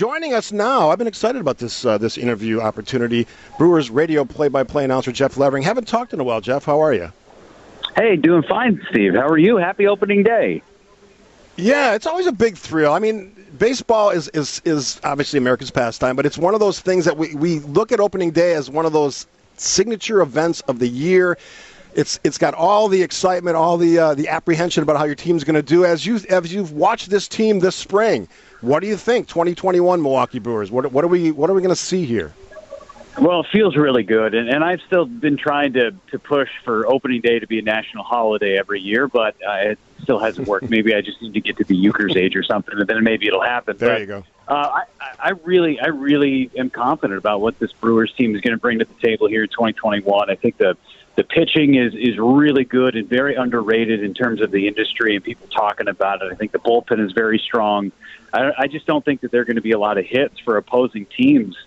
Joining us now, I've been excited about this uh, this interview opportunity. Brewers radio play-by-play announcer Jeff Levering. Haven't talked in a while, Jeff. How are you? Hey, doing fine, Steve. How are you? Happy opening day. Yeah, it's always a big thrill. I mean, baseball is, is, is obviously America's pastime, but it's one of those things that we, we look at opening day as one of those signature events of the year. It's it's got all the excitement, all the uh, the apprehension about how your team's going to do. As you as you've watched this team this spring, what do you think? 2021 Milwaukee Brewers. What what are we what are we going to see here? Well, it feels really good, and, and I've still been trying to to push for opening day to be a national holiday every year, but uh, it still hasn't worked. maybe I just need to get to the Uecker's age or something, and then maybe it'll happen. There but, you go. Uh, I, I really, I really am confident about what this Brewers team is going to bring to the table here in 2021. I think the the pitching is is really good and very underrated in terms of the industry and people talking about it. I think the bullpen is very strong. I, I just don't think that there are going to be a lot of hits for opposing teams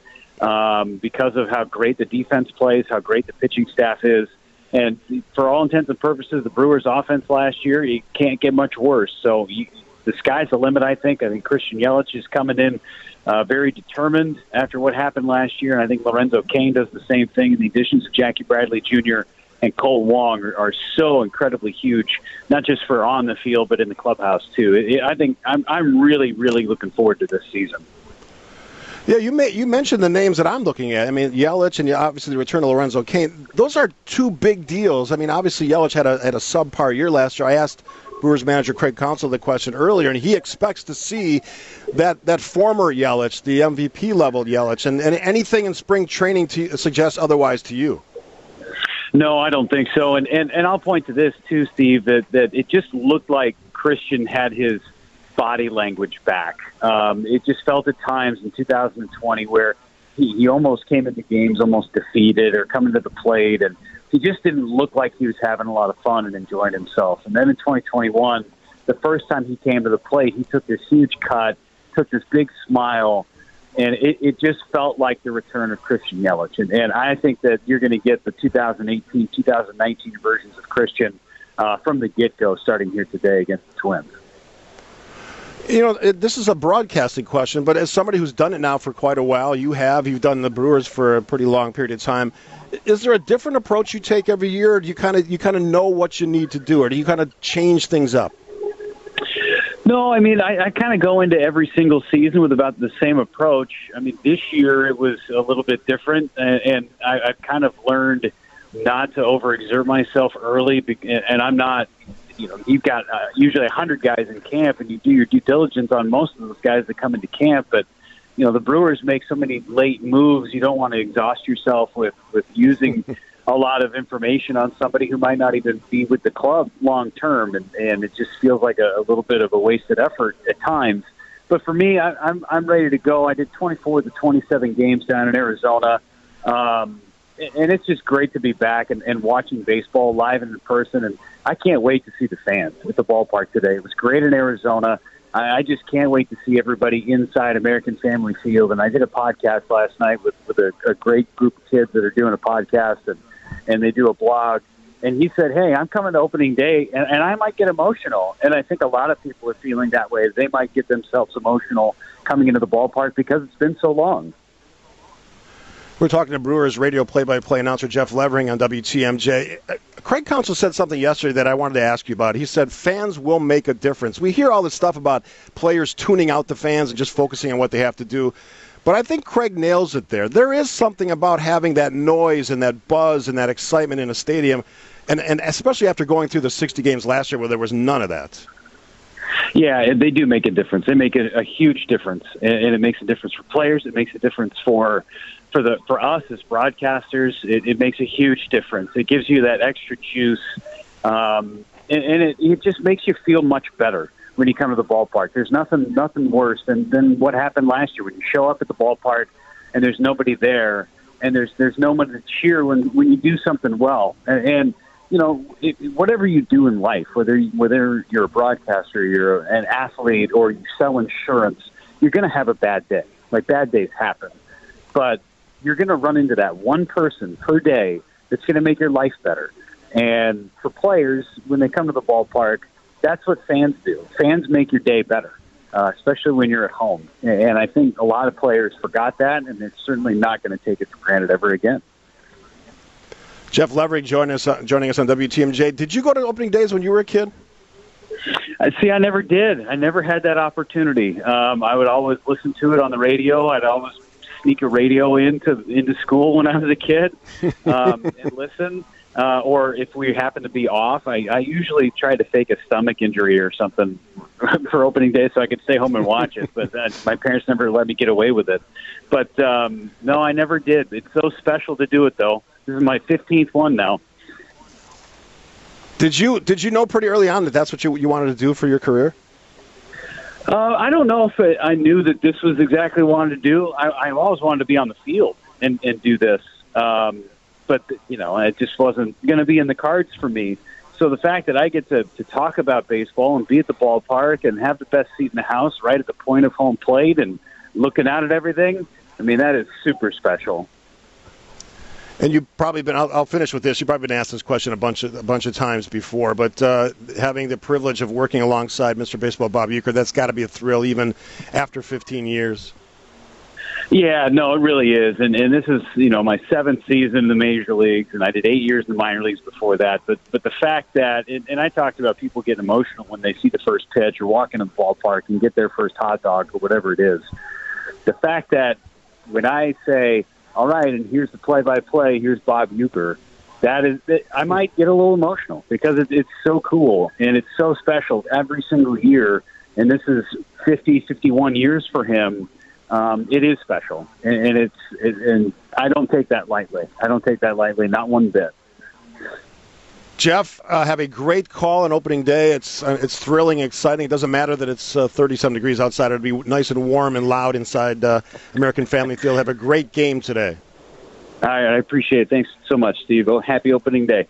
um, because of how great the defense plays, how great the pitching staff is. And for all intents and purposes, the Brewers' offense last year, you can't get much worse. So you, the sky's the limit, I think. I think Christian Yelich is coming in uh, very determined after what happened last year. And I think Lorenzo Cain does the same thing. in the additions of Jackie Bradley Jr. and Kolten Wong are, are so incredibly huge, not just for on the field, but in the clubhouse, too. It, it, I think I'm, I'm really, really looking forward to this season. Yeah, you may, you mentioned the names that I'm looking at. I mean, Yelich and obviously the return of Lorenzo Cain. Those are two big deals. I mean, obviously Yelich had a had a subpar year last year. I asked Brewers manager Craig Counsell the question earlier, and he expects to see that that former Yelich, the MVP level Yelich, and, and anything in spring training to suggest otherwise to you. No, I don't think so. And and and I'll point to this too, Steve, that that it just looked like Christian had his body language back. Um, it just felt at times in 2020 where he, he almost came into games almost defeated or coming to the plate, and he just didn't look like he was having a lot of fun and enjoying himself. And then in 2021, the first time he came to the plate, he took this huge cut, took this big smile, and it, it just felt like the return of Christian Yelich. And, and I think that you're going to get the 2018, 2019 versions of Christian uh, from the get go starting here today against the Twins. You know, it, this is a broadcasting question, but as somebody who's done it now for quite a while, you have, you've done the Brewers for a pretty long period of time. Is there a different approach you take every year, or do you kind of you kind of know what you need to do, or do you kind of change things up? No, I mean, I, I kind of go into every single season with about the same approach. I mean, this year it was a little bit different, and, and I, I've kind of learned not to overexert myself early, and I'm not you know you've got uh, usually a hundred guys in camp, and you do your due diligence on most of those guys that come into camp. But you know the Brewers make so many late moves. You don't want to exhaust yourself with with using a lot of information on somebody who might not even be with the club long term, and and it just feels like a, a little bit of a wasted effort at times. But for me, I, I'm I'm ready to go. I did 24 of the 27 games down in Arizona. Um, and it's just great to be back and, and watching baseball live and in person. And I can't wait to see the fans at the ballpark today. It was great in Arizona. I, I just can't wait to see everybody inside American Family Field. And I did a podcast last night with, with a, a great group of kids that are doing a podcast and, and they do a blog. And he said, Hey, I'm coming to opening day and, and I might get emotional. And I think a lot of people are feeling that way. They might get themselves emotional coming into the ballpark because it's been so long. We're talking to Brewers radio play-by-play announcer Jeff Levering on WTMJ. Uh, Craig Counsell said something yesterday that I wanted to ask you about. He said fans will make a difference. We hear all this stuff about players tuning out the fans and just focusing on what they have to do. But I think Craig nails it there. There is something about having that noise and that buzz and that excitement in a stadium, and, and especially after going through the 60 games last year where there was none of that. Yeah, they do make a difference. They make a, a huge difference, and it makes a difference for players. It makes a difference for for the for us as broadcasters, it, it makes a huge difference. It gives you that extra juice, um, and, and it, it just makes you feel much better when you come to the ballpark. There's nothing nothing worse than than what happened last year when you show up at the ballpark and there's nobody there, and there's there's no one to cheer when when you do something well, and. and you know, it, whatever you do in life, whether whether you're a broadcaster, you're an athlete, or you sell insurance, you're going to have a bad day. Like bad days happen, but you're going to run into that one person per day that's going to make your life better. And for players, when they come to the ballpark, that's what fans do. Fans make your day better. uh, especially when you're at home. And I think a lot of players forgot that, and they're certainly not going to take it for granted ever again. Jeff Levering joining us, uh, joining us on WTMJ. Did you go to opening days when you were a kid? Uh, see, I never did. I never had that opportunity. Um, I would always listen to it on the radio. I'd always sneak a radio into into school when I was a kid um, and listen. Uh, or if we happen to be off, I, I usually try to fake a stomach injury or something for opening day so I could stay home and watch it. But uh, my parents never let me get away with it. But um, no, I never did. It's so special to do it, though. This is my 15th one now. Did you did you know pretty early on that that's what you you wanted to do for your career? Uh, I don't know if it, I knew that this was exactly what I wanted to do. I, I always wanted to be on the field and, and do this, um, but you know, it just wasn't going to be in the cards for me. So the fact that I get to, to talk about baseball and be at the ballpark and have the best seat in the house, right at the point of home plate, and looking out at everything, I mean, that is super special. And you've probably been. I'll, I'll, finish with this. You've probably been asked this question a bunch of a bunch of times before, but uh, having the privilege of working alongside Mr. Baseball Bob Uecker, that's got to be a thrill, even after 15 years. Yeah, no, it really is, and and this is you know my seventh season in the major leagues, and I did eight years in the minor leagues before that. But but the fact that, and, and I talked about people getting emotional when they see the first pitch or walk in the ballpark and get their first hot dog or whatever it is. The fact that when I say all right, and here's the play-by-play. Here's Bob Uecker. That is, I might get a little emotional because it, it's so cool and it's so special every single year. And this is 50, 51 years for him. Um, it is special, and, and it's it, and I don't take that lightly. I don't take that lightly, not one bit. Jeff, uh, have a great call on opening day. It's uh, it's thrilling, exciting. It doesn't matter that it's uh, 30 some degrees outside. It'll be nice and warm and loud inside uh, American Family Field. Have a great game today. All right, I appreciate it. Thanks so much, Steve. Oh, happy opening day.